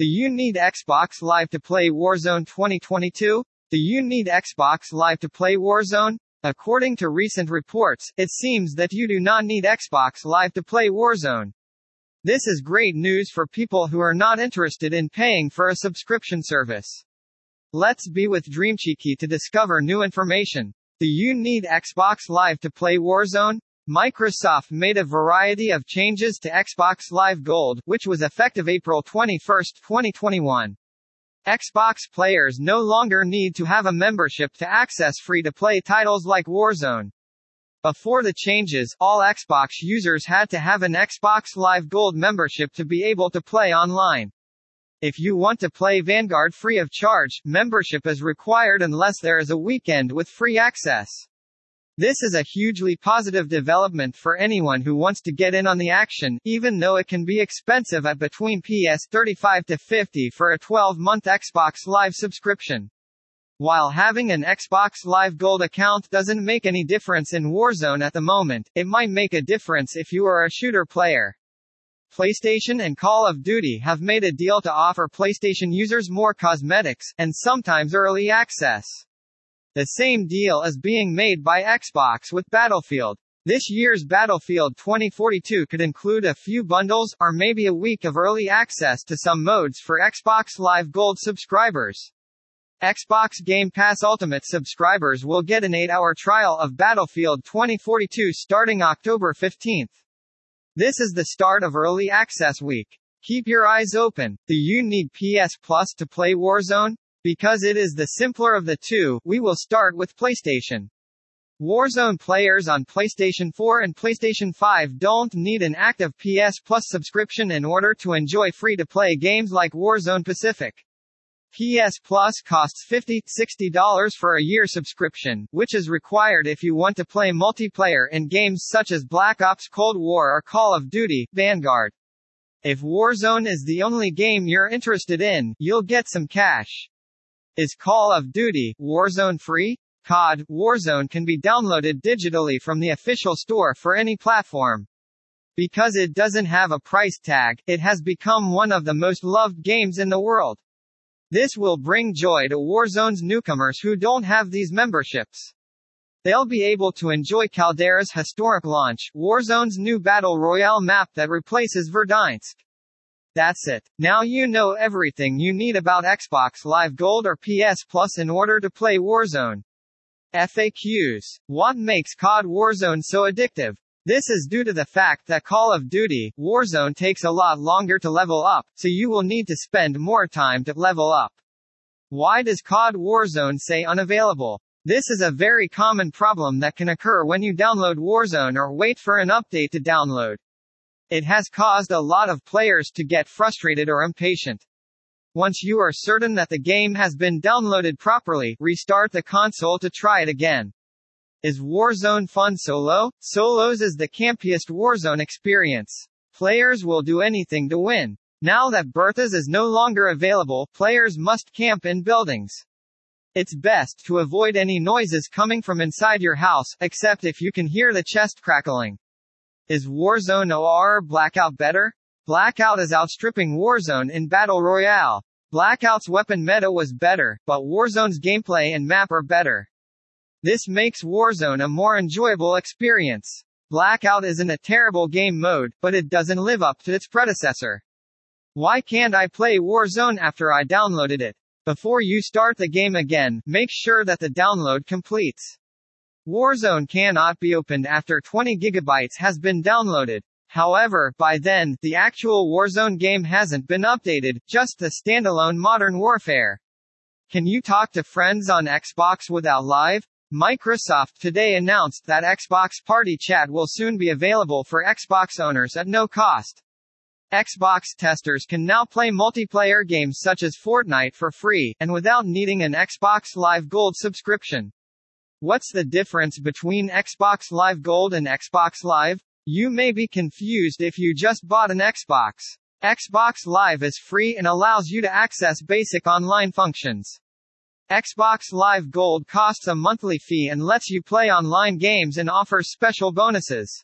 Do you need Xbox Live to play Warzone 2022? Do you need Xbox Live to play Warzone? According to recent reports, it seems that you do not need Xbox Live to play Warzone. This is great news for people who are not interested in paying for a subscription service. Let's be with Dreamcheeky to discover new information. Do you need Xbox Live to play Warzone? Microsoft made a variety of changes to Xbox Live Gold, which was effective April 21, 2021. Xbox players no longer need to have a membership to access free-to-play titles like Warzone. Before the changes, all Xbox users had to have an Xbox Live Gold membership to be able to play online. If you want to play Vanguard free of charge, membership is required unless there is a weekend with free access. This is a hugely positive development for anyone who wants to get in on the action, even though it can be expensive at between PS 35 to 50 for a 12-month Xbox Live subscription. While having an Xbox Live Gold account doesn't make any difference in Warzone at the moment, it might make a difference if you are a shooter player. PlayStation and Call of Duty have made a deal to offer PlayStation users more cosmetics, and sometimes early access. The same deal is being made by Xbox with Battlefield. This year's Battlefield 2042 could include a few bundles, or maybe a week of early access to some modes for Xbox Live Gold subscribers. Xbox Game Pass Ultimate subscribers will get an 8-hour trial of Battlefield 2042 starting October 15th. This is the start of Early Access Week. Keep your eyes open. Do you need PS Plus to play Warzone? Because it is the simpler of the two, we will start with PlayStation. Warzone players on PlayStation 4 and PlayStation 5 don't need an active PS Plus subscription in order to enjoy free-to-play games like Warzone Pacific. PS Plus costs $50, $60 for a year subscription, which is required if you want to play multiplayer in games such as Black Ops Cold War or Call of Duty, Vanguard. If Warzone is the only game you're interested in, you'll get some cash. Is Call of Duty Warzone free? COD Warzone can be downloaded digitally from the official store for any platform. Because it doesn't have a price tag, it has become one of the most loved games in the world. This will bring joy to Warzone's newcomers who don't have these memberships. They'll be able to enjoy Caldera's historic launch, Warzone's new battle royale map that replaces Verdansk. That's it. Now you know everything you need about Xbox Live Gold or PS Plus in order to play Warzone. FAQs. What makes COD Warzone so addictive? This is due to the fact that Call of Duty, Warzone takes a lot longer to level up, so you will need to spend more time to level up. Why does COD Warzone say unavailable? This is a very common problem that can occur when you download Warzone or wait for an update to download. It has caused a lot of players to get frustrated or impatient. Once you are certain that the game has been downloaded properly, restart the console to try it again. Is Warzone fun solo? Solos is the campiest Warzone experience. Players will do anything to win. Now that Berthas is no longer available, players must camp in buildings. It's best to avoid any noises coming from inside your house, except if you can hear the chest crackling. Is Warzone OR Blackout better? Blackout is outstripping Warzone in Battle Royale. Blackout's weapon meta was better, but Warzone's gameplay and map are better. This makes Warzone a more enjoyable experience. Blackout isn't a terrible game mode, but it doesn't live up to its predecessor. Why can't I play Warzone after I downloaded it? Before you start the game again, make sure that the download completes. Warzone cannot be opened after 20 gigabytes has been downloaded. However, by then, the actual Warzone game hasn't been updated, just the standalone Modern Warfare. Can you talk to friends on Xbox without live? Microsoft today announced that Xbox Party Chat will soon be available for Xbox owners at no cost. Xbox testers can now play multiplayer games such as Fortnite for free, and without needing an Xbox Live Gold subscription. What's the difference between Xbox Live Gold and Xbox Live? You may be confused if you just bought an Xbox. Xbox Live is free and allows you to access basic online functions. Xbox Live Gold costs a monthly fee and lets you play online games and offers special bonuses.